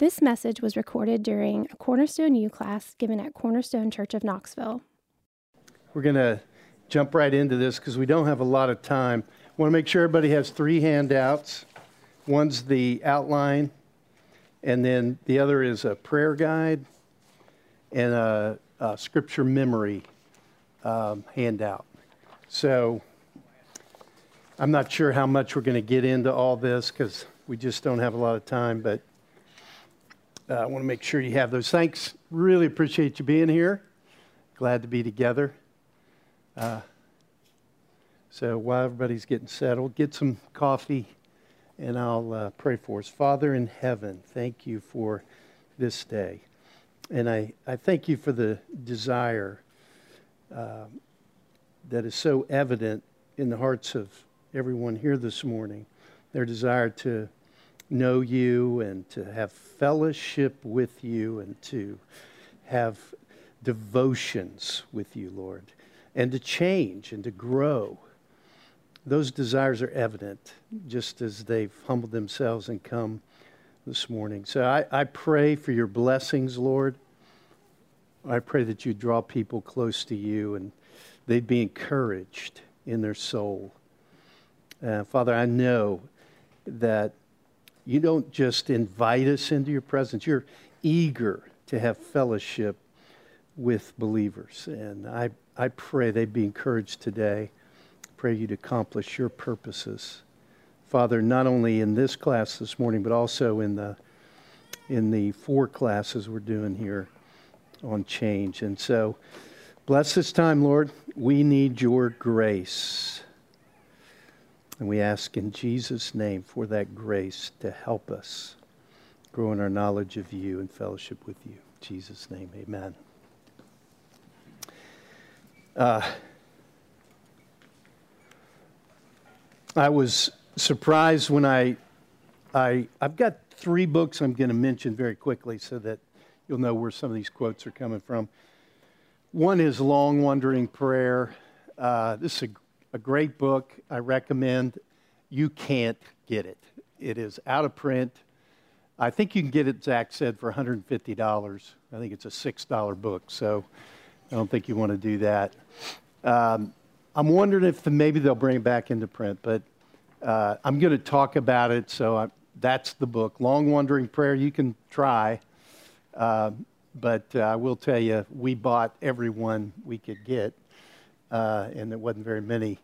This message was recorded during a Cornerstone U class given at Cornerstone Church of Knoxville. We're going to jump right into this because we don't have a lot of time. I want to make sure everybody has three handouts. One's the outline, and then the other is a prayer guide and a, a scripture memory um, handout. So I'm not sure how much we're going to get into all this because we just don't have a lot of time, but I want to make sure you have those. Thanks. Really appreciate you being here. Glad to be together. Uh, so while everybody's getting settled, get some coffee and I'll uh, pray for us. Father in heaven, thank you for this day. And I, I thank you for the desire uh, that is so evident in the hearts of everyone here this morning their desire to know you and to have fellowship with you and to have devotions with you, Lord, and to change and to grow. Those desires are evident just as they've humbled themselves and come this morning. So I, I pray for your blessings, Lord. I pray that you draw people close to you and they'd be encouraged in their soul. Uh, Father, I know that you don't just invite us into your presence, you're eager to have fellowship with believers. And I, I pray they'd be encouraged today. Pray you'd accomplish your purposes. Father, not only in this class this morning, but also in the, in the four classes we're doing here on change. And so, bless this time, Lord. We need your grace. And we ask in Jesus' name for that grace to help us grow in our knowledge of you and fellowship with you. In Jesus' name, amen. Uh, I was surprised when I, I, I've got three books I'm going to mention very quickly so that you'll know where some of these quotes are coming from. One is Long Wandering Prayer. Uh, this is a a great book. I recommend. You can't get it. It is out of print. I think you can get it, Zach said, for $150. I think it's a $6 book, so I don't think you want to do that. Um, I'm wondering if the, maybe they'll bring it back into print, but uh, I'm going to talk about it, so I, that's the book. Long Wandering Prayer, you can try, uh, but uh, I will tell you, we bought every one we could get uh, and there wasn't very many,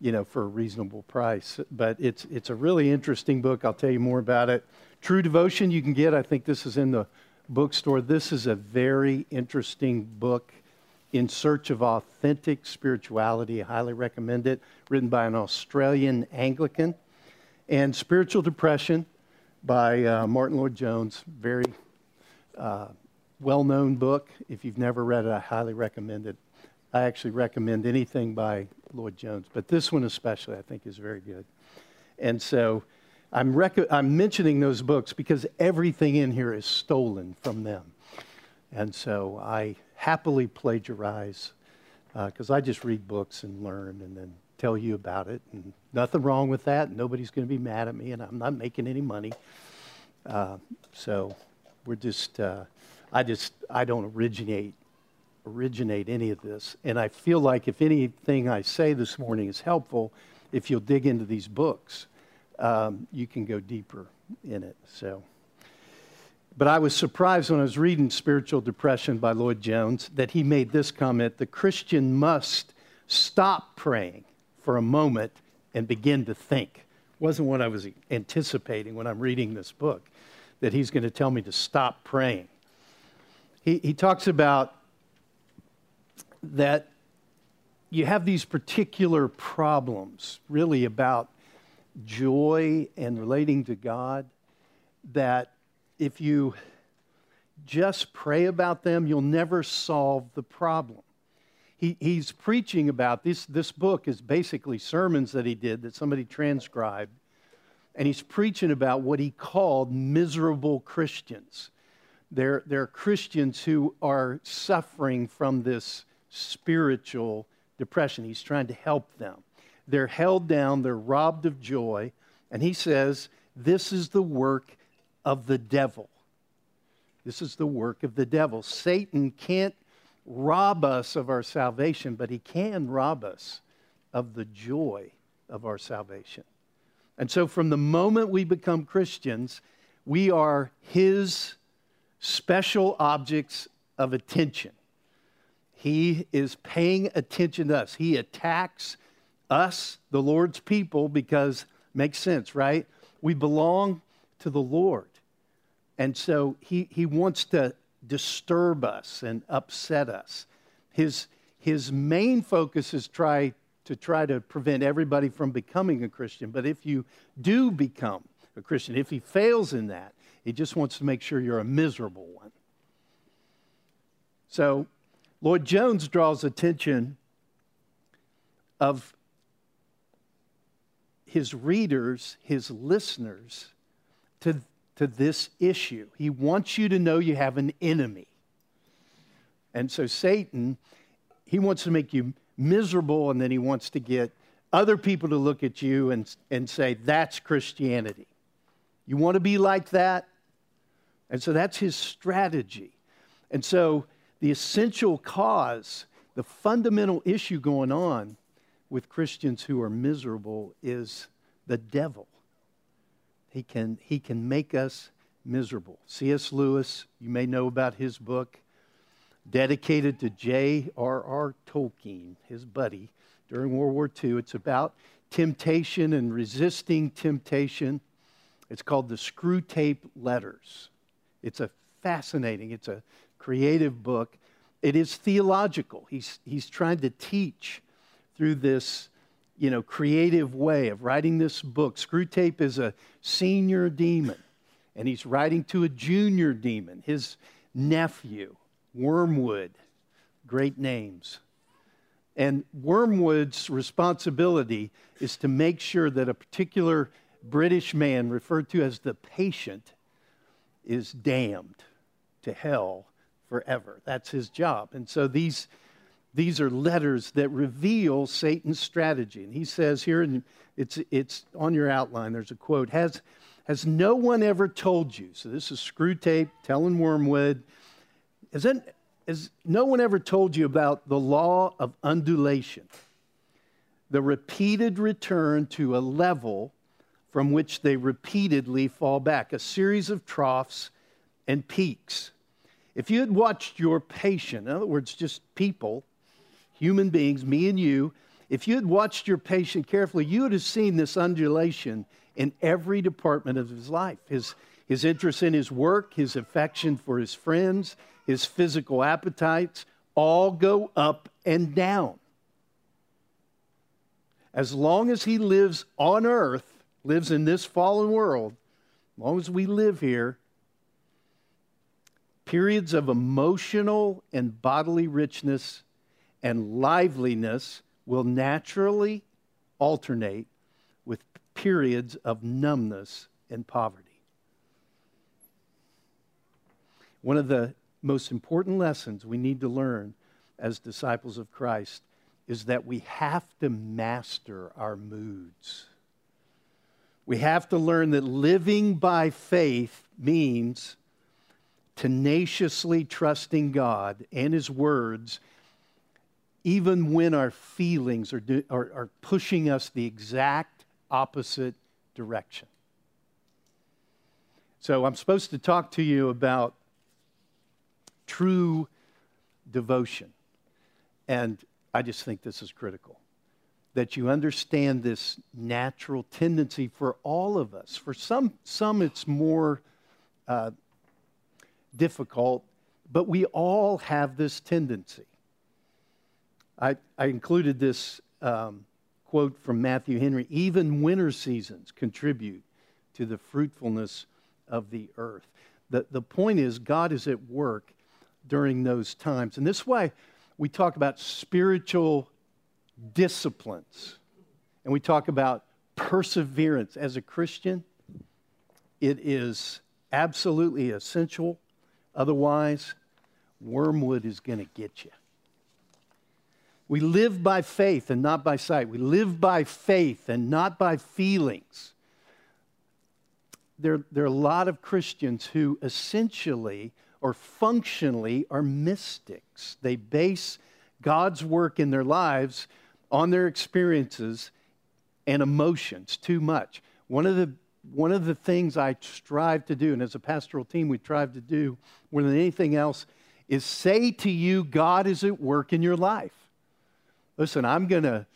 you know, for a reasonable price. But it's it's a really interesting book. I'll tell you more about it. True Devotion you can get. I think this is in the bookstore. This is a very interesting book. In Search of Authentic Spirituality. I highly recommend it. Written by an Australian Anglican. And Spiritual Depression by uh, Martyn Lloyd-Jones. Very uh, well known book. If you've never read it, I highly recommend it. I actually recommend anything by Lloyd-Jones, but this one especially I think is very good. And so I'm, rec- I'm mentioning those books because everything in here is stolen from them. And so I happily plagiarize because uh, I just read books and learn and then tell you about it. And nothing wrong with that. Nobody's going to be mad at me, and I'm not making any money. Uh, so we're just, uh, I just, I don't originate originate any of this. And I feel like if anything I say this morning is helpful, if you'll dig into these books, um, you can go deeper in it. So, but I was surprised when I was reading Spiritual Depression by Lloyd-Jones that he made this comment: the Christian must stop praying for a moment and begin to think. Wasn't what I was anticipating when I'm reading this book, that he's going to tell me to stop praying. He, he talks about that you have these particular problems, really about joy and relating to God, that if you just pray about them, you'll never solve the problem. He, he's preaching about this. This book is basically sermons that he did that somebody transcribed. And he's preaching about what he called miserable Christians. They're, they're Christians who are suffering from this spiritual depression. He's trying to help them. They're held down, they're robbed of joy. And he says, This is the work of the devil. This is the work of the devil. Satan can't rob us of our salvation, but he can rob us of the joy of our salvation. And so, from the moment we become Christians, we are his special objects of attention. He is paying attention to us. He attacks us, the Lord's people, because makes sense, right? We belong to the Lord. And so he, he wants to disturb us and upset us. His, his main focus is try to try to prevent everybody from becoming a Christian. But if you do become a Christian, if he fails in that, he just wants to make sure you're a miserable one. So Lloyd Jones draws attention of his readers, his listeners, to, to this issue. He wants you to know you have an enemy. And so Satan, he wants to make you miserable, and then he wants to get other people to look at you and, and say, that's Christianity. You want to be like that? And so that's his strategy. And so the essential cause, the fundamental issue going on with Christians who are miserable is the devil. He can, he can make us miserable. C.S. Lewis, you may know about his book, dedicated to J.R.R. Tolkien, his buddy, during World War II. It's about temptation and resisting temptation. It's called the Screwtape Letters. It's a fascinating, it's a creative book. It is theological. He's, he's trying to teach through this you know, creative way of writing this book. Screwtape is a senior demon, and he's writing to a junior demon, his nephew, Wormwood. Great names. And Wormwood's responsibility is to make sure that a particular British man, referred to as the patient, is damned to hell forever. That's his job. And so these these are letters that reveal Satan's strategy. And he says here, and it's, it's on your outline, there's a quote Has, has no one ever told you? So this is Screwtape telling Wormwood. Hasn't, has no one ever told you about the law of undulation? The repeated return to a level from which they repeatedly fall back, a series of troughs and peaks. If you had watched your patient, in other words, just people, human beings, me and you, if you had watched your patient carefully, you would have seen this undulation in every department of his life his, his interest in his work, his affection for his friends, his physical appetites all go up and down. As long as he lives on earth, lives in this fallen world, as long as we live here, periods of emotional and bodily richness and liveliness will naturally alternate with periods of numbness and poverty. One of the most important lessons we need to learn as disciples of Christ is that we have to master our moods. We have to learn that living by faith means tenaciously trusting God and His words even when our feelings are, do, are, are pushing us the exact opposite direction. So, I'm supposed to talk to you about true devotion. And I just think this is critical that you understand this natural tendency for all of us. For some, some it's more uh, difficult, but we all have this tendency. I, I included this um, quote from Matthew Henry even winter seasons contribute to the fruitfulness of the earth. The, the point is, God is at work during those times. And this is why we talk about spiritual disciplines and we talk about perseverance. As a Christian, it is absolutely essential. Otherwise, wormwood is going to get you. We live by faith and not by sight. We live by faith and not by feelings. There, there are a lot of Christians who essentially or functionally are mystics. They base God's work in their lives on their experiences and emotions too much. One of the one of the things I strive to do, and as a pastoral team we strive to do more than anything else, is say to you, God is at work in your life. Listen, I'm going to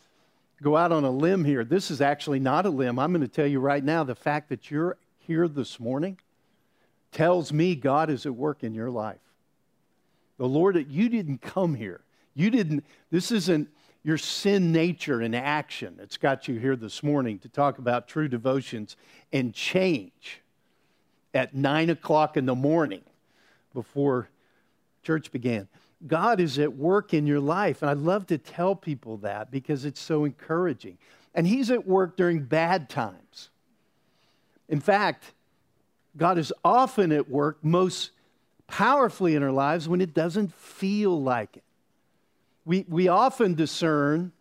go out on a limb here. This is actually not a limb. I'm going to tell you right now the fact that you're here this morning tells me God is at work in your life. The Lord, you didn't come here. You didn't, this isn't your sin nature in action. It's got you here this morning to talk about true devotions and change at nine o'clock in the morning before church began. God is at work in your life. And I love to tell people that because it's so encouraging. And He's at work during bad times. In fact, God is often at work most powerfully in our lives when it doesn't feel like it. We, we often discern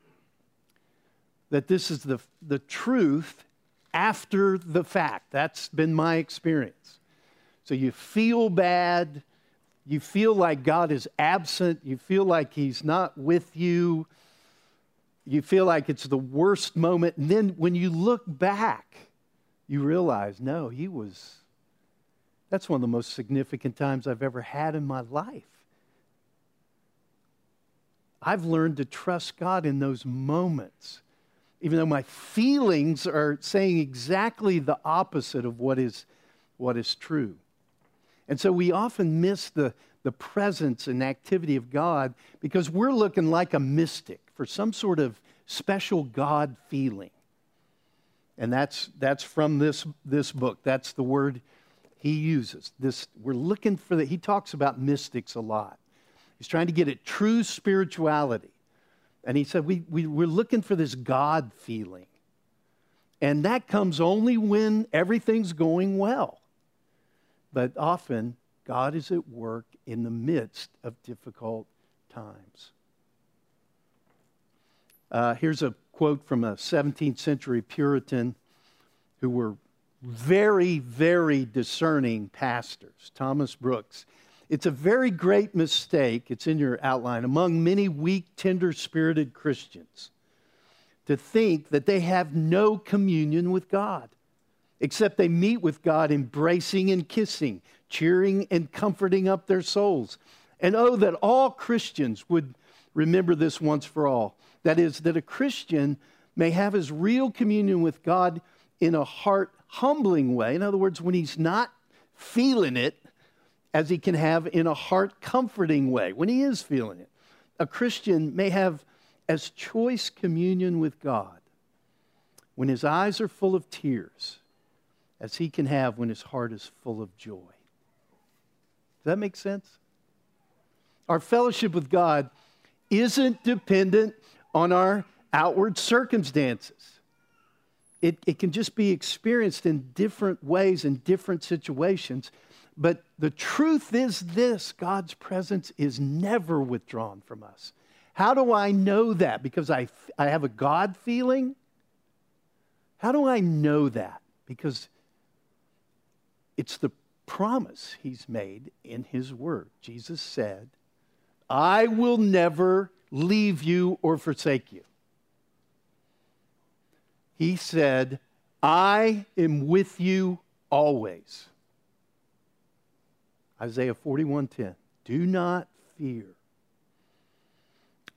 that this is the, the truth after the fact. That's been my experience. So you feel bad, you feel like God is absent, you feel like He's not with you, you feel like it's the worst moment. And then when you look back, you realize, no, He was, that's one of the most significant times I've ever had in my life. I've learned to trust God in those moments, even though my feelings are saying exactly the opposite of what is, what is true. And so we often miss the, the presence and activity of God because we're looking like a mystic for some sort of special God feeling. And that's, that's from this, this book. That's the word he uses. This, we're looking for the, he talks about mystics a lot. He's trying to get at true spirituality. And he said, we, we, We're looking for this God feeling. And that comes only when everything's going well. But often, God is at work in the midst of difficult times. Uh, here's a quote from a 17th century Puritan who were very, very discerning pastors, Thomas Brooks. It's a very great mistake, it's in your outline, among many weak, tender spirited Christians to think that they have no communion with God, except they meet with God embracing and kissing, cheering and comforting up their souls. And oh, that all Christians would remember this once for all. That is, that a Christian may have his real communion with God in a heart humbling way. In other words, when he's not feeling it, as he can have in a heart comforting way when he is feeling it. A Christian may have as choice communion with God when his eyes are full of tears as he can have when his heart is full of joy. Does that make sense? Our fellowship with God isn't dependent on our outward circumstances. It, it can just be experienced in different ways in different situations. But the truth is this God's presence is never withdrawn from us. How do I know that? Because I, I have a God feeling? How do I know that? Because it's the promise he's made in his word. Jesus said, I will never leave you or forsake you. He said, I am with you always. Isaiah 41:10. Do not fear.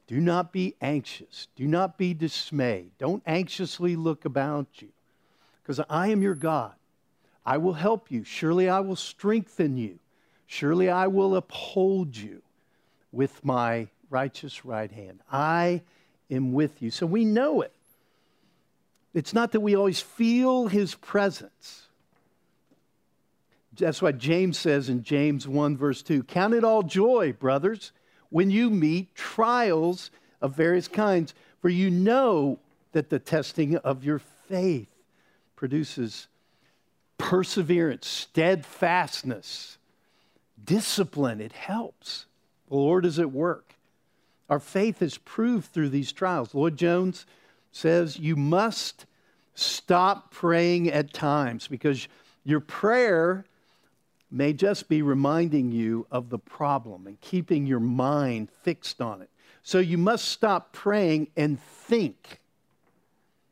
Do not be anxious. Do not be dismayed. Don't anxiously look about you, because I am your God. I will help you. Surely I will strengthen you. Surely I will uphold you with my righteous right hand. I am with you. So we know it. It's not that we always feel his presence. That's what James says in James 1, verse 2. Count it all joy, brothers, when you meet trials of various kinds, for you know that the testing of your faith produces perseverance, steadfastness, discipline. It helps. The Lord is at work. Our faith is proved through these trials. Lloyd Jones says you must stop praying at times because your prayer may just be reminding you of the problem and keeping your mind fixed on it. So you must stop praying and think.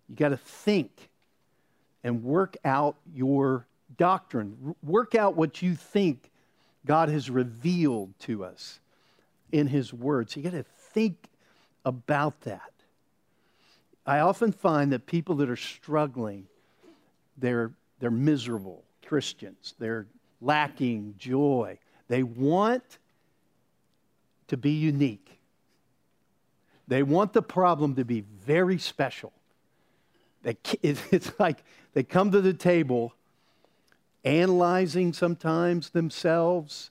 You got to think and work out your doctrine. Work out what you think God has revealed to us in His Word. So you got to think about that. I often find that people that are struggling, they're, they're miserable Christians. They're lacking joy. They want to be unique. They want the problem to be very special. They, it's like they come to the table analyzing sometimes themselves.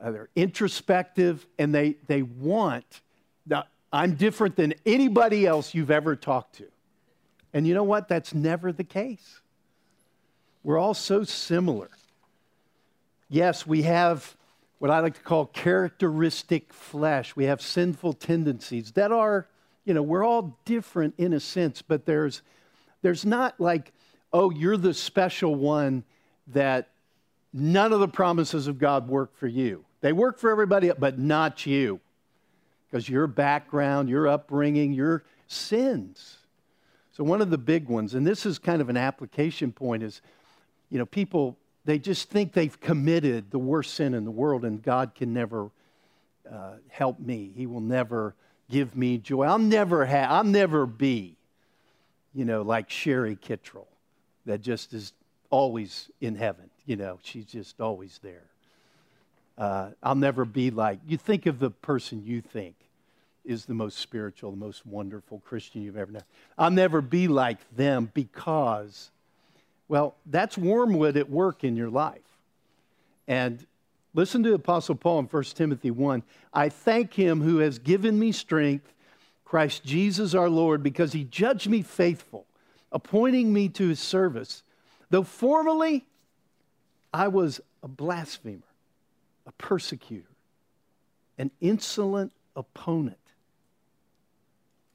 Uh, they're introspective and they, they want, now, I'm different than anybody else you've ever talked to. And you know what? That's never the case. We're all so similar. Yes, we have what I like to call characteristic flesh. We have sinful tendencies that are, you know, we're all different in a sense, but there's there's not like, oh, you're the special one that none of the promises of God work for you. They work for everybody, but not you. Because your background, your upbringing, your sins. So, one of the big ones, and this is kind of an application point, is you know, people, they just think they've committed the worst sin in the world and God can never uh, help me. He will never give me joy. I'll never have, I'll never be, you know, like Sherry Kittrell that just is always in heaven. You know, she's just always there. Uh, I'll never be like, you think of the person you think is the most spiritual, the most wonderful Christian you've ever known. I'll never be like them because well, that's wormwood at work in your life. And listen to Apostle Paul in 1 Timothy 1. I thank him who has given me strength, Christ Jesus our Lord, because he judged me faithful, appointing me to his service. Though formerly I was a blasphemer, a persecutor, an insolent opponent,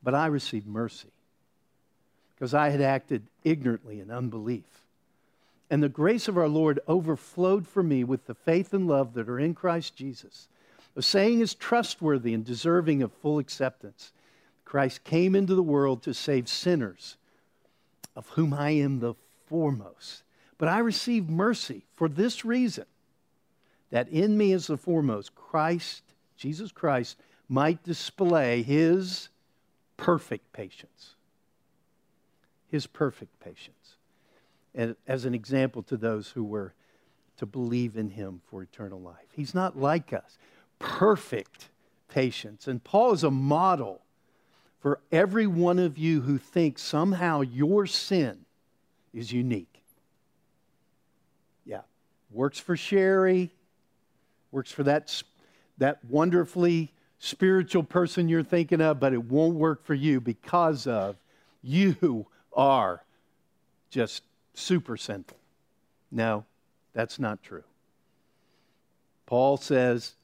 but I received mercy because I had acted ignorantly in unbelief. And the grace of our Lord overflowed for me with the faith and love that are in Christ Jesus. The saying is trustworthy and deserving of full acceptance. Christ came into the world to save sinners, of whom I am the foremost. But I received mercy for this reason that in me as the foremost, Christ, Jesus Christ, might display his perfect patience his perfect patience as an example to those who were to believe in him for eternal life. He's not like us. Perfect patience. And Paul is a model for every one of you who thinks somehow your sin is unique. Yeah. Works for Sherry, works for that, that wonderfully spiritual person you're thinking of, but it won't work for you because of you are just super sinful. No, that's not true. Paul says,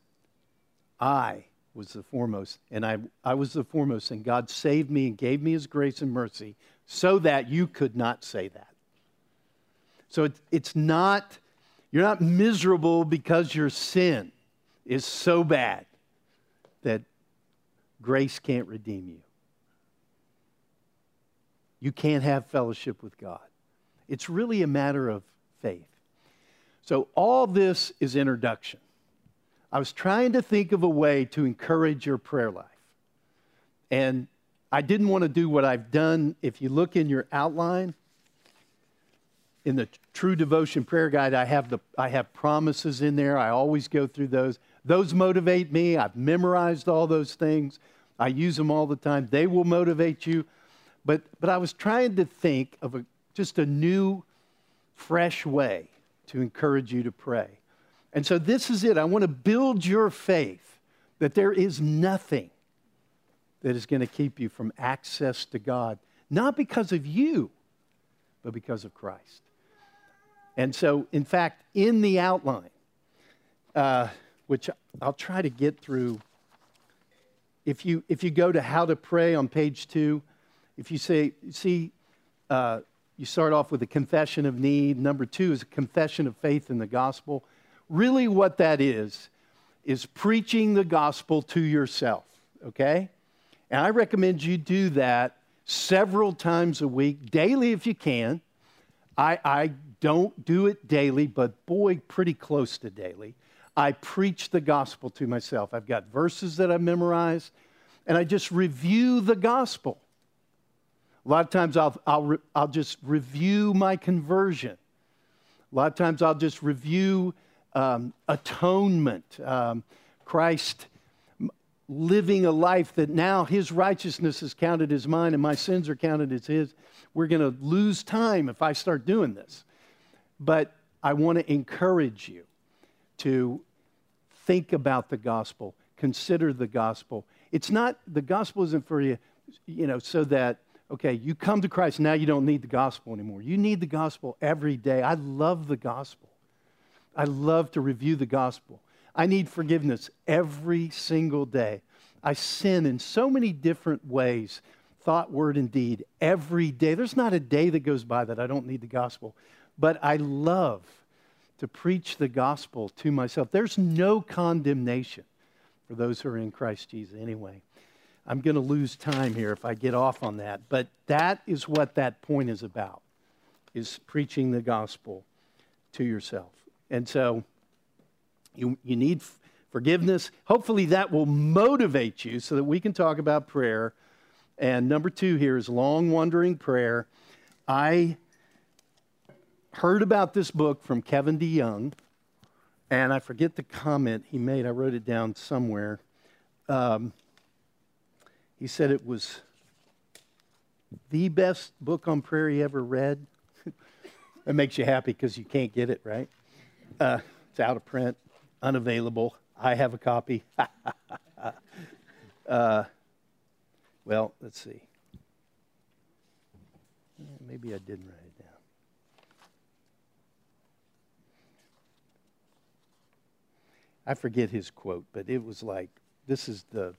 I was the foremost, and I, I was the foremost, and God saved me and gave me his grace and mercy so that you could not say that. So it, it's not, you're not miserable because your sin is so bad that grace can't redeem you. You can't have fellowship with God. It's really a matter of faith. So, all this is introduction. I was trying to think of a way to encourage your prayer life. And I didn't want to do what I've done. If you look in your outline, in the True Devotion Prayer Guide, I have, the, I have promises in there. I always go through those. Those motivate me. I've memorized all those things. I use them all the time. They will motivate you. But, but I was trying to think of a, just a new, fresh way to encourage you to pray. And so this is it. I want to build your faith that there is nothing that is going to keep you from access to God, not because of you, but because of Christ. And so, in fact, in the outline, uh, which I'll try to get through, if you, if you go to How to Pray on page two, if you say, see, uh, you start off with a confession of need. Number two is a confession of faith in the gospel. really, what that is, is preaching the gospel to yourself, okay? And I recommend you do that several times a week, daily if you can. I, I don't do it daily, but boy, pretty close to daily. I preach the gospel to myself. I've got verses that I memorize, and I just review the gospel. A lot of times I'll, I'll, I'll just review my conversion. A lot of times I'll just review um, atonement, um, Christ living a life that now his righteousness is counted as mine and my sins are counted as his. We're going to lose time if I start doing this. But I want to encourage you to think about the gospel, consider the gospel. It's not, the gospel isn't for you, you know, so that, okay, you come to Christ, now you don't need the gospel anymore. You need the gospel every day. I love the gospel. I love to review the gospel. I need forgiveness every single day. I sin in so many different ways thought, word, and deed every day. There's not a day that goes by that I don't need the gospel. But I love to preach the gospel to myself. There's no condemnation for those who are in Christ Jesus anyway. I'm going to lose time here if I get off on that, but that is what that point is about is preaching the gospel to yourself. And so you, you need f- forgiveness. Hopefully that will motivate you so that we can talk about prayer. And number 2 here is long wandering prayer. I heard about this book from Kevin DeYoung, and I forget the comment he made. I wrote it down somewhere. Um, he said it was the best book on prayer he ever read. that makes you happy because you can't get it, right? Uh, it's out of print, unavailable. I have a copy. uh, well, let's see. Maybe I didn't write it down. I forget his quote, but it was like, this is the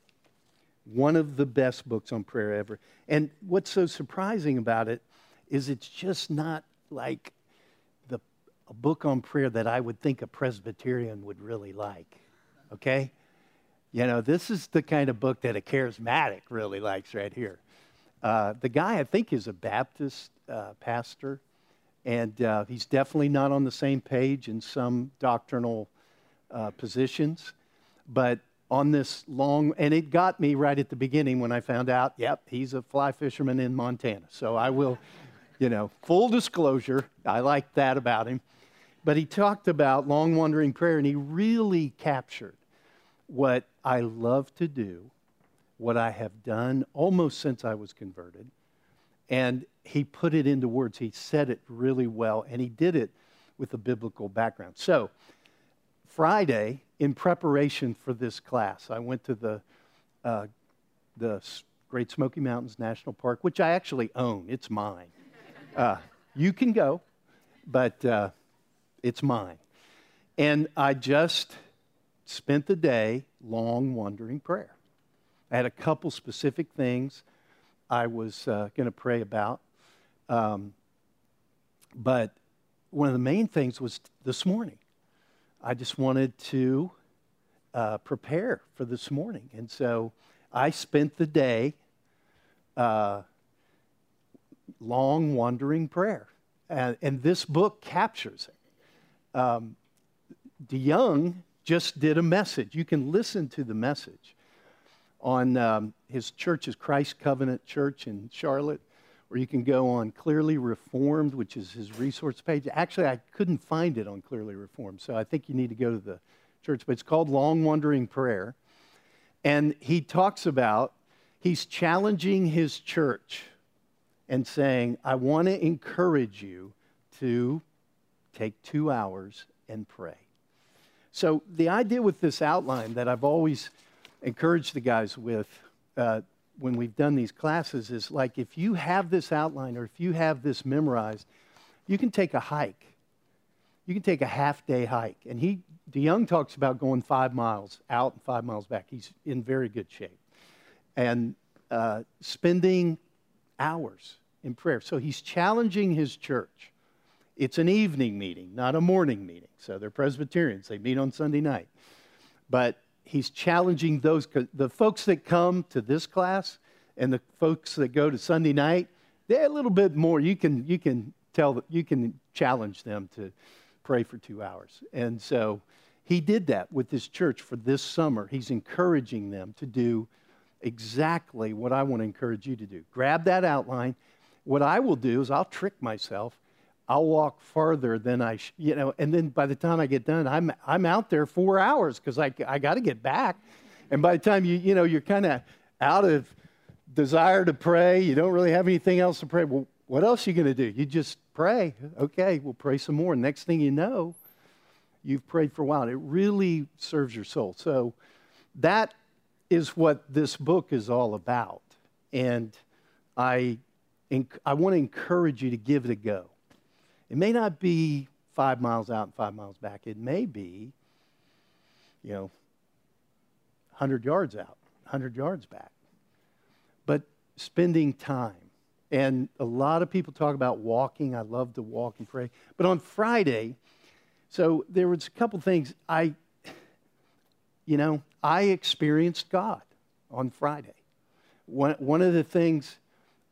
one of the best books on prayer ever. And what's so surprising about it is it's just not like the a book on prayer that I would think a Presbyterian would really like. Okay? You know, this is the kind of book that a charismatic really likes right here. Uh, the guy, I think, is a Baptist uh, pastor, and uh, he's definitely not on the same page in some doctrinal uh, positions. But on this long, and it got me right at the beginning when I found out, yep, he's a fly fisherman in Montana. So I will, you know, full disclosure, I like that about him. But he talked about long wandering prayer, and he really captured what I love to do, what I have done almost since I was converted. And he put it into words. He said it really well, and he did it with a biblical background. So, Friday, in preparation for this class, I went to the, uh, the Great Smoky Mountains National Park, which I actually own. It's mine. Uh, you can go, but uh, it's mine. And I just spent the day long wandering prayer. I had a couple specific things I was uh, going to pray about. Um, but one of the main things was this morning. I just wanted to uh, prepare for this morning. And so I spent the day uh, long wandering prayer. And, and, this book captures it. Um, DeYoung just did a message. You can listen to the message on um, his church's Christ Covenant Church in Charlotte or you can go on Clearly Reformed, which is his resource page. Actually, I couldn't find it on Clearly Reformed, so I think you need to go to the church. But it's called Long Wandering Prayer. And he talks about, he's challenging his church and saying, I want to encourage you to take two hours and pray. So, the idea with this outline that I've always encouraged the guys with uh, when we've done these classes is like if you have this outline or if you have this memorized, you can take a hike. You can take a half day hike. And he, DeYoung talks about going five miles out and five miles back. He's in very good shape. And uh, spending hours in prayer. So he's challenging his church It's an evening meeting, not a morning meeting. So they're Presbyterians. They meet on Sunday night. But he's challenging those, the folks that come to this class and the folks that go to Sunday night, they're a little bit more. You can, you can tell, you can challenge them to pray for two hours. And so he did that with this church for this summer. He's encouraging them to do exactly what I want to encourage you to do. Grab that outline. What I will do is I'll trick myself. I'll walk farther than I, sh- you know, and then by the time I get done, I'm, I'm out there four hours because I, I got to get back. And by the time you, you know, you're kind of out of desire to pray, you don't really have anything else to pray. Well, what else are you going to do? You just pray. Okay, we'll pray some more. Next thing you know, you've prayed for a while. It really serves your soul. So that is what this book is all about. And I, I want to encourage you to give it a go. It may not be five miles out and five miles back. It may be, you know, 100 yards out, 100 yards back. But spending time. And a lot of people talk about walking. I love to walk and pray. But on Friday, so there was a couple things I, you know, I experienced God on Friday. One, one of the things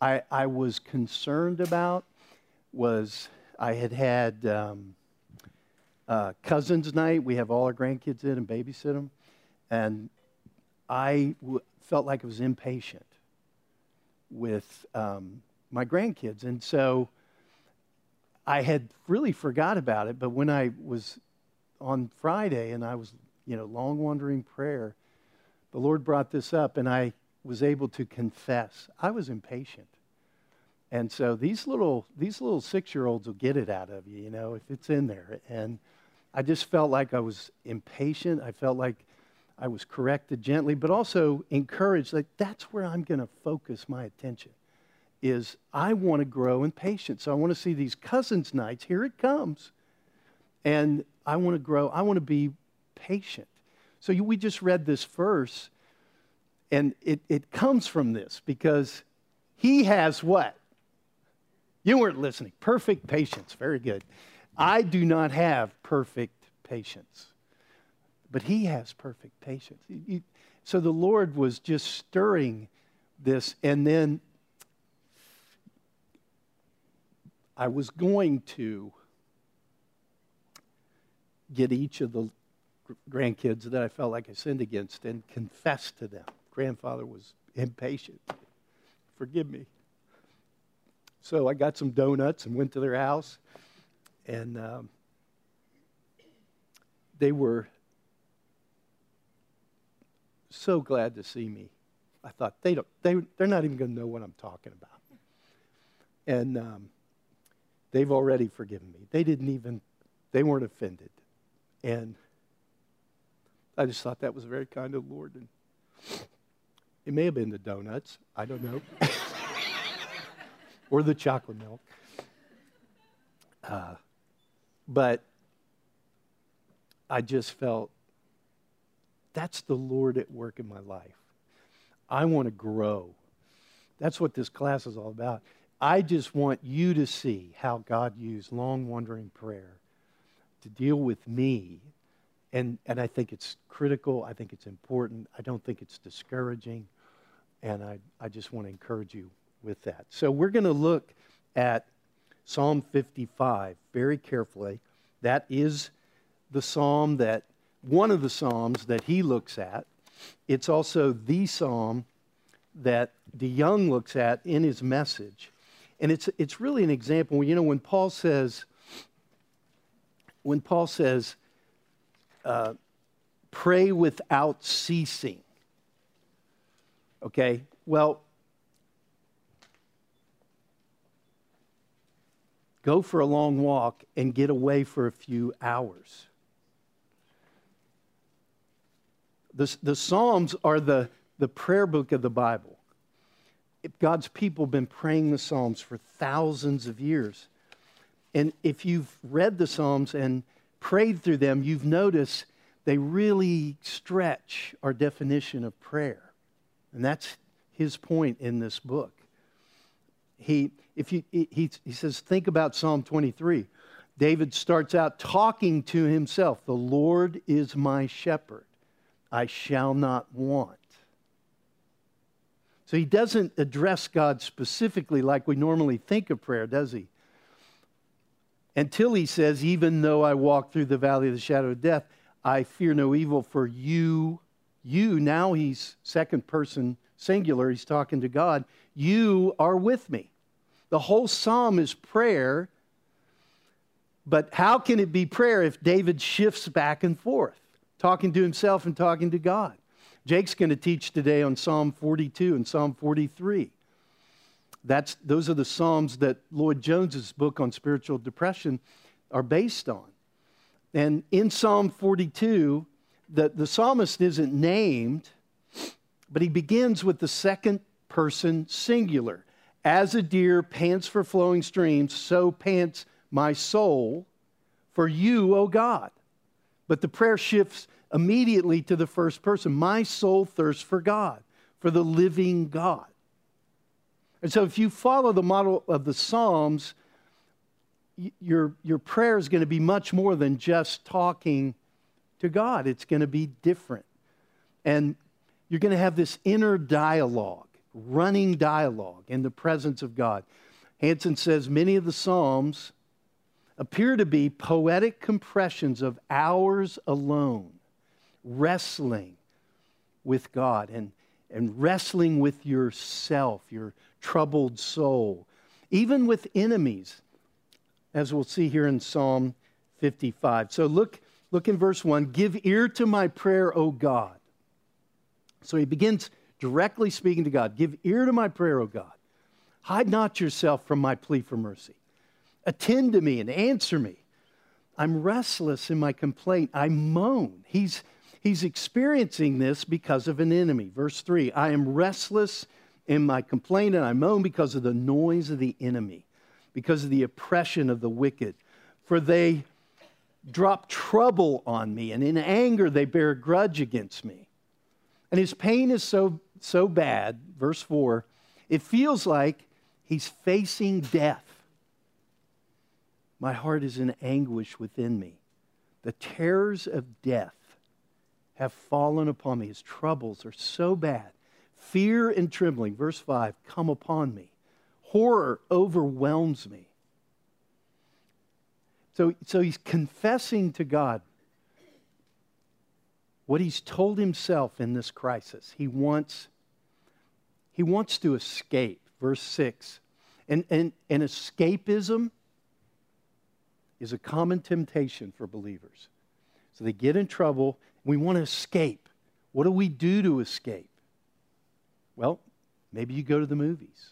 I, I was concerned about was I had had um, uh, cousins' night. We have all our grandkids in and babysit them. And I w- felt like I was impatient with um, my grandkids. And so I had really forgot about it. But when I was on Friday and I was you know, long wandering prayer, the Lord brought this up, and I was able to confess I was impatient. And so these little these little six year olds will get it out of you, you know, if it's in there. And I just felt like I was impatient. I felt like I was corrected gently, but also encouraged. Like that's where I'm going to focus my attention. Is I want to grow in patience. So I want to see these cousins nights. Here it comes, and I want to grow. I want to be patient. So you, we just read this verse, and it, it comes from this because he has what? You weren't listening. Perfect patience. Very good. I do not have perfect patience, but he has perfect patience. So the Lord was just stirring this, and then I was going to get each of the grandkids that I felt like I sinned against and confessed to them. Grandfather was impatient. Forgive me. So I got some donuts and went to their house, and um, they were so glad to see me. I thought they don't, they, they're not even going to know what I'm talking about. And um, they've already forgiven me. They didn't even, they weren't offended. And I just thought that was very kind of the Lord. And it may have been the donuts. I don't know. or the chocolate milk. Uh, but I just felt that's the Lord at work in my life. I want to grow. That's what this class is all about. I just want you to see how God used long wandering prayer to deal with me and, and I think it's critical. I think it's important. I don't think it's discouraging. And I, I just want to encourage you with that. So we're going to look at Psalm 55 very carefully. That is the psalm that, one of the psalms that he looks at. It's also the psalm that DeYoung looks at in his message. And it's, it's really an example. You know, when Paul says, when Paul says, uh, pray without ceasing. Okay? Well, go for a long walk and get away for a few hours. The, the Psalms are the, the prayer book of the Bible. God's people have been praying the Psalms for thousands of years. And if you've read the Psalms and prayed through them, you've noticed they really stretch our definition of prayer. And that's his point in this book. He, if you, he, he says, think about Psalm 23. David starts out talking to himself The Lord is my shepherd, I shall not want. So he doesn't address God specifically like we normally think of prayer, does he? Until he says, Even though I walk through the valley of the shadow of death, I fear no evil, for you, you, now he's second person singular, he's talking to God, you are with me. The whole psalm is prayer, but how can it be prayer if David shifts back and forth, talking to himself and talking to God? Jake's going to teach today on Psalm 42 and Psalm 43. That's, those are the Psalms that Lloyd Jones's book on spiritual depression are based on. And in Psalm 42, the, the psalmist isn't named, but he begins with the second person singular. As a deer pants for flowing streams, so pants my soul for you, O God. But the prayer shifts immediately to the first person. My soul thirsts for God, for the living God. And so if you follow the model of the Psalms, your, your prayer is going to be much more than just talking to God. It's going to be different. And you're going to have this inner dialogue, running dialogue in the presence of God. Hanson says many of the Psalms appear to be poetic compressions of hours alone, wrestling with God and, and wrestling with yourself, your troubled soul, even with enemies, as we'll see here in Psalm 55. So look, look in verse 1 Give ear to my prayer, O God. So he begins directly speaking to God Give ear to my prayer, O God. Hide not yourself from my plea for mercy. Attend to me and answer me. I'm restless in my complaint. I moan. He's, he's experiencing this because of an enemy. Verse 3 I am restless in my complaint and I moan because of the noise of the enemy, because of the oppression of the wicked. For they drop trouble on me, and in anger they bear a grudge against me. And his pain is so, so bad, verse 4, it feels like he's facing death. My heart is in anguish within me. The terrors of death have fallen upon me. His troubles are so bad. Fear and trembling, verse 5, come upon me. Horror overwhelms me. So, so he's confessing to God what he's told himself in this crisis. He wants, he wants to escape. Verse 6. And, and, and escapism is a common temptation for believers. So they get in trouble. We want to escape. What do we do to escape? Well, maybe you go to the movies.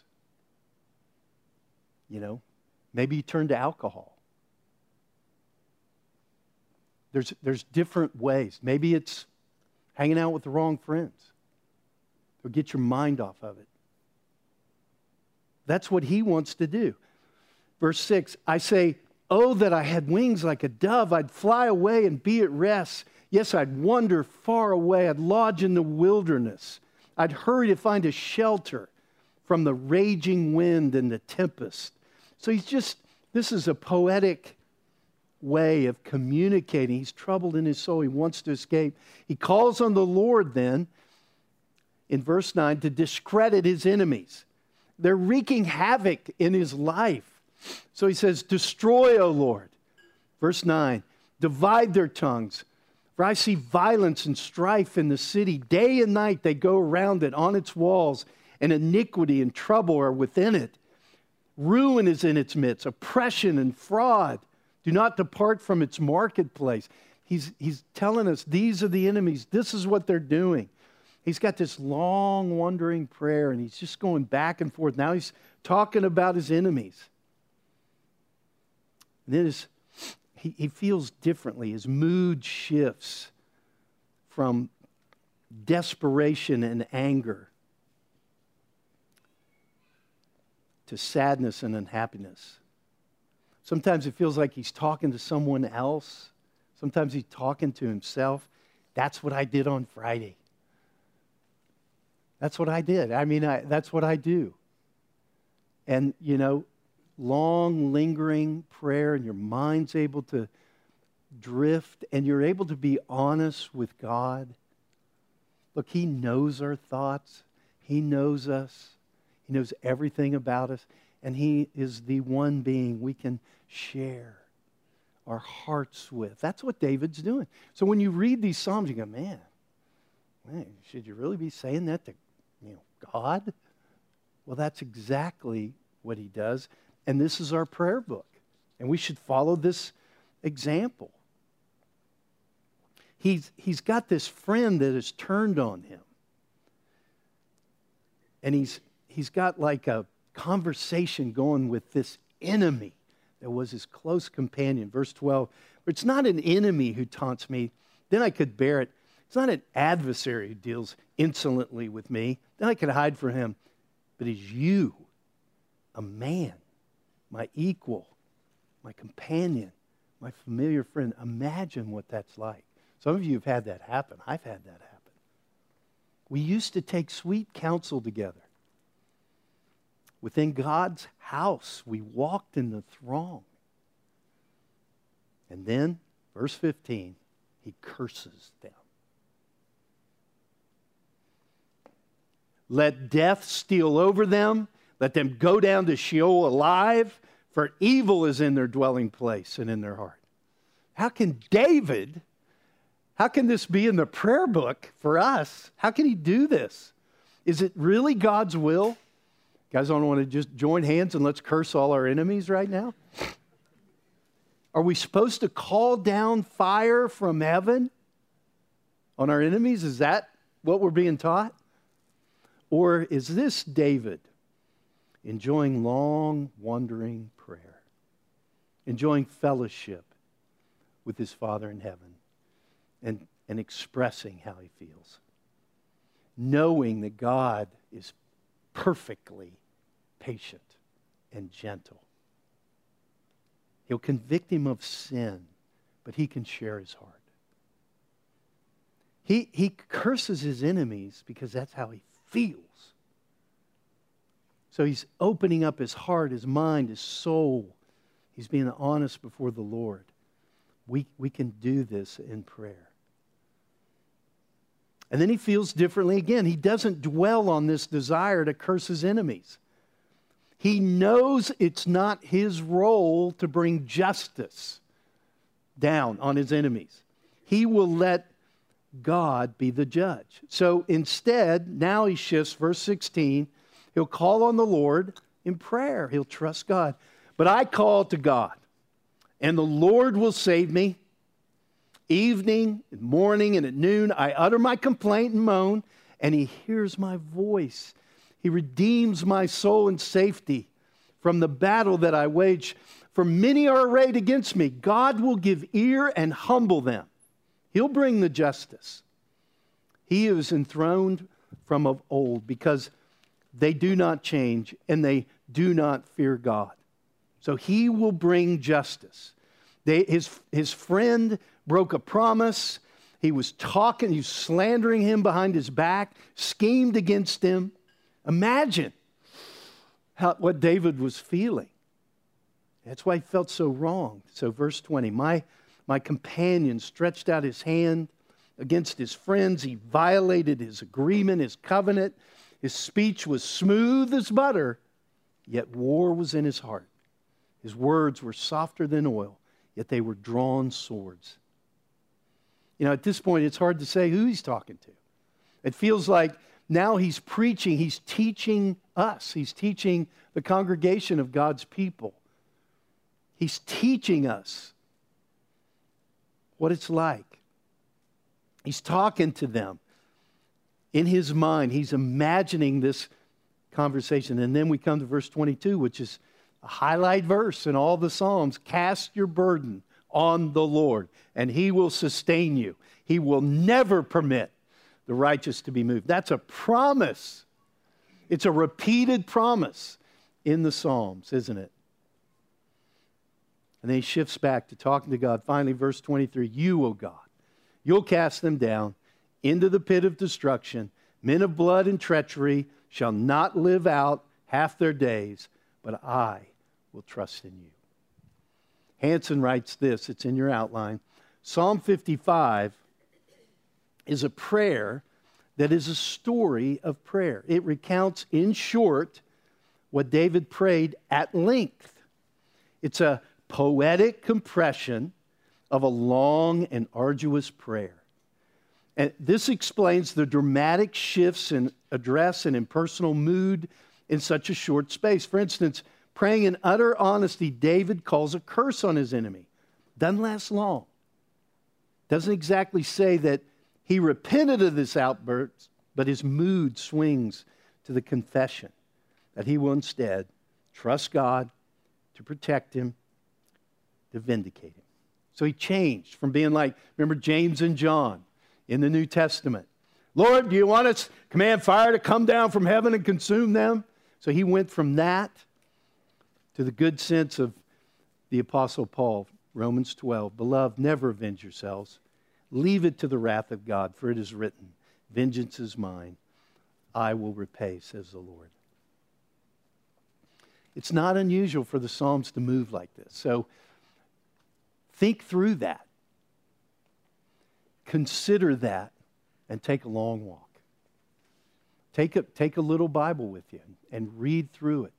You know, maybe you turn to alcohol. There's, there's different ways. Maybe it's hanging out with the wrong friends. Or get your mind off of it. That's what he wants to do. Verse 6 I say, Oh, that I had wings like a dove. I'd fly away and be at rest. Yes, I'd wander far away. I'd lodge in the wilderness. I'd hurry to find a shelter from the raging wind and the tempest. So he's just, this is a poetic way of communicating. He's troubled in his soul. He wants to escape. He calls on the Lord then in verse 9 to discredit his enemies. They're wreaking havoc in his life. So he says, Destroy, O Lord. Verse 9, divide their tongues. For I see violence and strife in the city. Day and night they go around it on its walls, and iniquity and trouble are within it. Ruin is in its midst, oppression and fraud. Do not depart from its marketplace. He's, he's telling us these are the enemies, this is what they're doing. He's got this long, wandering prayer, and he's just going back and forth. Now he's talking about his enemies. then his, he, he feels differently. His mood shifts from desperation and anger to sadness and unhappiness. Sometimes it feels like he's talking to someone else. Sometimes he's talking to himself. That's what I did on Friday. That's what I did. I mean, I, that's what I do. And, you know, long, lingering prayer and your mind's able to drift and you're able to be honest with God, look, He knows our thoughts, He knows us, He knows everything about us, and He is the one being we can share our hearts with. That's what David's doing. So when you read these Psalms, you go, man, man should you really be saying that to you know, God? Well, that's exactly what he does. And this is our prayer book. And we should follow this example. He's, he's got this friend that has turned on him. And he's, he's got like a conversation going with this enemy that was his close companion. Verse 12 It's not an enemy who taunts me, then I could bear it. It's not an adversary who deals insolently with me, then I could hide from him. But it's you, a man my equal, my companion, my familiar friend. Imagine what that's like. Some of you have had that happen. I've had that happen. We used to take sweet counsel together. Within God's house, we walked in the throng. And then, verse 15, he curses them. Let death steal over them let them go down to Sheol alive, for evil is in their dwelling place and in their heart. How can David, how can this be in the prayer book for us? How can he do this? Is it really God's will? Guys don't want to just join hands and let's curse all our enemies right now? Are we supposed to call down fire from heaven on our enemies? Is that what we're being taught? Or is this David? enjoying long, wandering prayer, enjoying fellowship with his Father in heaven, and, and expressing how he feels, knowing that God is perfectly patient and gentle. He'll convict him of sin, but he can share his heart. He, he curses his enemies because that's how he feels. So he's opening up his heart, his mind, his soul. He's being honest before the Lord. We, we can do this in prayer. And then he feels differently again. He doesn't dwell on this desire to curse his enemies. He knows it's not his role to bring justice down on his enemies. He will let God be the judge. So instead, now he shifts, verse 16 He'll call on the Lord in prayer. He'll trust God. But I call to God, and the Lord will save me. Evening, and morning, and at noon, I utter my complaint and moan, and He hears my voice. He redeems my soul in safety from the battle that I wage. For many are arrayed against me. God will give ear and humble them. He'll bring the justice. He is enthroned from of old because they do not change and they do not fear God. So he will bring justice. They, his, his friend broke a promise. He was talking, he was slandering him behind his back, schemed against him. Imagine how, what David was feeling. That's why he felt so wrong. So, verse 20 my, my companion stretched out his hand against his friends. He violated his agreement, his covenant. His speech was smooth as butter, yet war was in his heart. His words were softer than oil, yet they were drawn swords. You know, at this point, it's hard to say who he's talking to. It feels like now he's preaching, he's teaching us, he's teaching the congregation of God's people. He's teaching us what it's like. He's talking to them in his mind, he's imagining this conversation. And then we come to verse 22, which is a highlight verse in all the Psalms Cast your burden on the Lord, and he will sustain you. He will never permit the righteous to be moved. That's a promise. It's a repeated promise in the Psalms, isn't it? And then he shifts back to talking to God. Finally, verse 23 You, O God, you'll cast them down into the pit of destruction. Men of blood and treachery shall not live out half their days, but I will trust in you. Hanson writes this, it's in your outline. Psalm 55 is a prayer that is a story of prayer. It recounts, in short, what David prayed at length. It's a poetic compression of a long and arduous prayer. And this explains the dramatic shifts in address and in personal mood in such a short space. For instance, praying in utter honesty, David calls a curse on his enemy. Doesn't last long. Doesn't exactly say that he repented of this outburst, but his mood swings to the confession that he will instead trust God to protect him, to vindicate him. So he changed from being like, remember James and John in the New Testament. Lord, do you want us command fire to come down from heaven and consume them? So he went from that to the good sense of the Apostle Paul, Romans 12. Beloved, never avenge yourselves Leave it to the wrath of God, for it is written, Vengeance is mine, I will repay, says the Lord. It's not unusual for the Psalms to move like this. So think through that. Consider that and take a long walk. Take a, take a little Bible with you and read through it.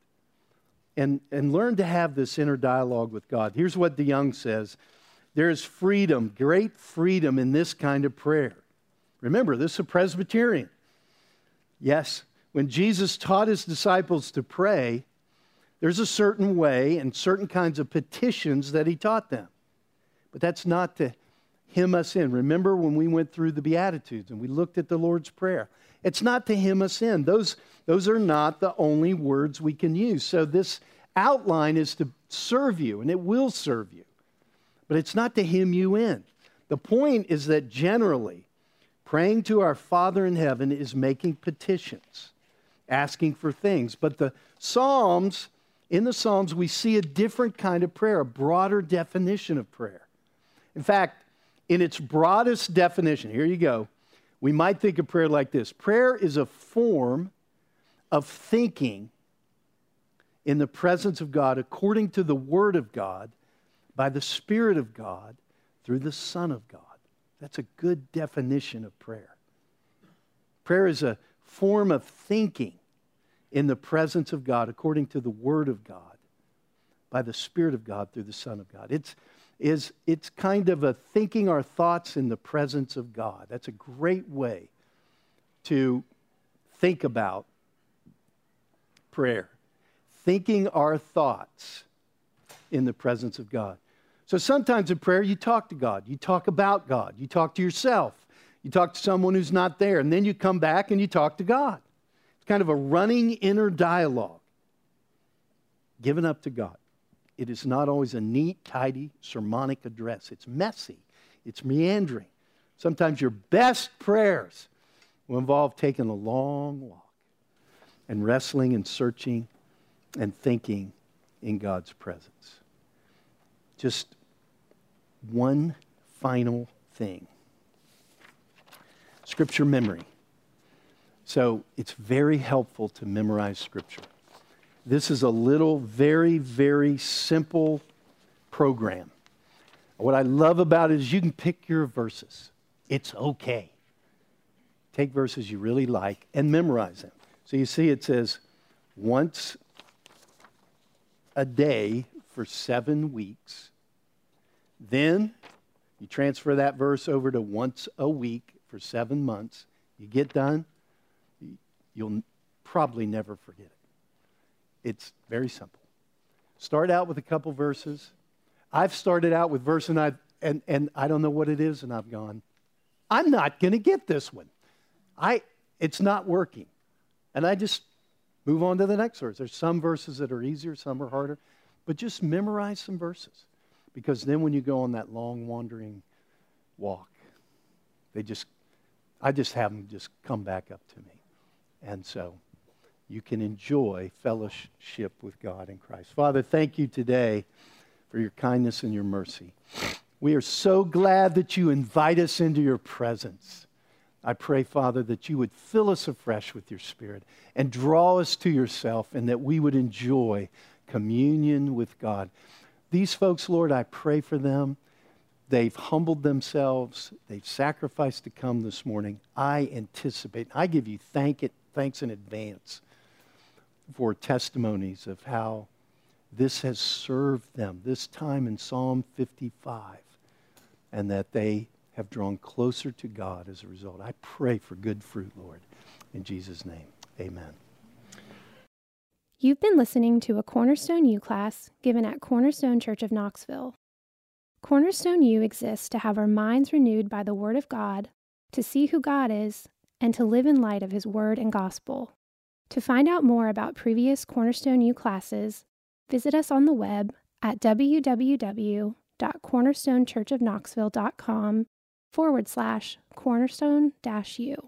And, and learn to have this inner dialogue with God. Here's what DeYoung says there is freedom, great freedom in this kind of prayer. Remember, this is a Presbyterian. Yes, when Jesus taught his disciples to pray, there's a certain way and certain kinds of petitions that he taught them. But that's not to hem us in. Remember when we went through the Beatitudes and we looked at the Lord's Prayer? It's not to hem us in. Those, those are not the only words we can use. So this outline is to serve you, and it will serve you but it's not to hem you in. The point is that generally, praying to our Father in heaven is making petitions, asking for things. But the Psalms, in the Psalms, we see a different kind of prayer, a broader definition of prayer. In fact, in its broadest definition, here you go, we might think of prayer like this prayer is a form of thinking in the presence of God according to the Word of God by the Spirit of God through the Son of God. That's a good definition of prayer. Prayer is a form of thinking in the presence of God according to the Word of God by the Spirit of God through the Son of God. It's, is, it's kind of a thinking our thoughts in the presence of God. That's a great way to think about prayer. Thinking our thoughts in the presence of God. So sometimes in prayer, you talk to God, you talk about God, you talk to yourself, you talk to someone who's not there, and then you come back and you talk to God. It's kind of a running inner dialogue given up to God. It is not always a neat, tidy, sermonic address. It's messy, it's meandering. Sometimes your best prayers will involve taking a long walk and wrestling and searching and thinking in God's presence. Just one final thing Scripture memory. So it's very helpful to memorize Scripture. This is a little, very, very simple program. What I love about it is you can pick your verses. It's okay. Take verses you really like and memorize them. So you see, it says once a day for seven weeks then you transfer that verse over to once a week for seven months. You get done, you'll probably never forget it. It's very simple. Start out with a couple verses. I've started out with verse and I and, and I don't know what it is, and I've gone, I'm not going to get this one. I it's not working. And I just move on to the next verse. There's some verses that are easier, some are harder, but just memorize some verses. Because then when you go on that long wandering walk, they just, I just have them just come back up to me. And so you can enjoy fellowship with God in Christ. Father, thank you today for your kindness and your mercy. We are so glad that you invite us into your presence. I pray, Father, that you would fill us afresh with your Spirit and draw us to yourself, and that we would enjoy communion with God. These folks, Lord, I pray for them. They've humbled themselves. They've sacrificed to come this morning. I anticipate, I give you thank it, thanks in advance for testimonies of how this has served them, this time in Psalm 55, and that they have drawn closer to God as a result. I pray for good fruit, Lord. In Jesus' name, amen. You've been listening to a Cornerstone U class given at Cornerstone Church of Knoxville. Cornerstone U exists to have our minds renewed by the Word of God, to see who God is, and to live in light of His Word and Gospel. To find out more about previous Cornerstone U classes, visit us on the web at www.cornerstonechurchofknoxville.com forward slash cornerstone dash U.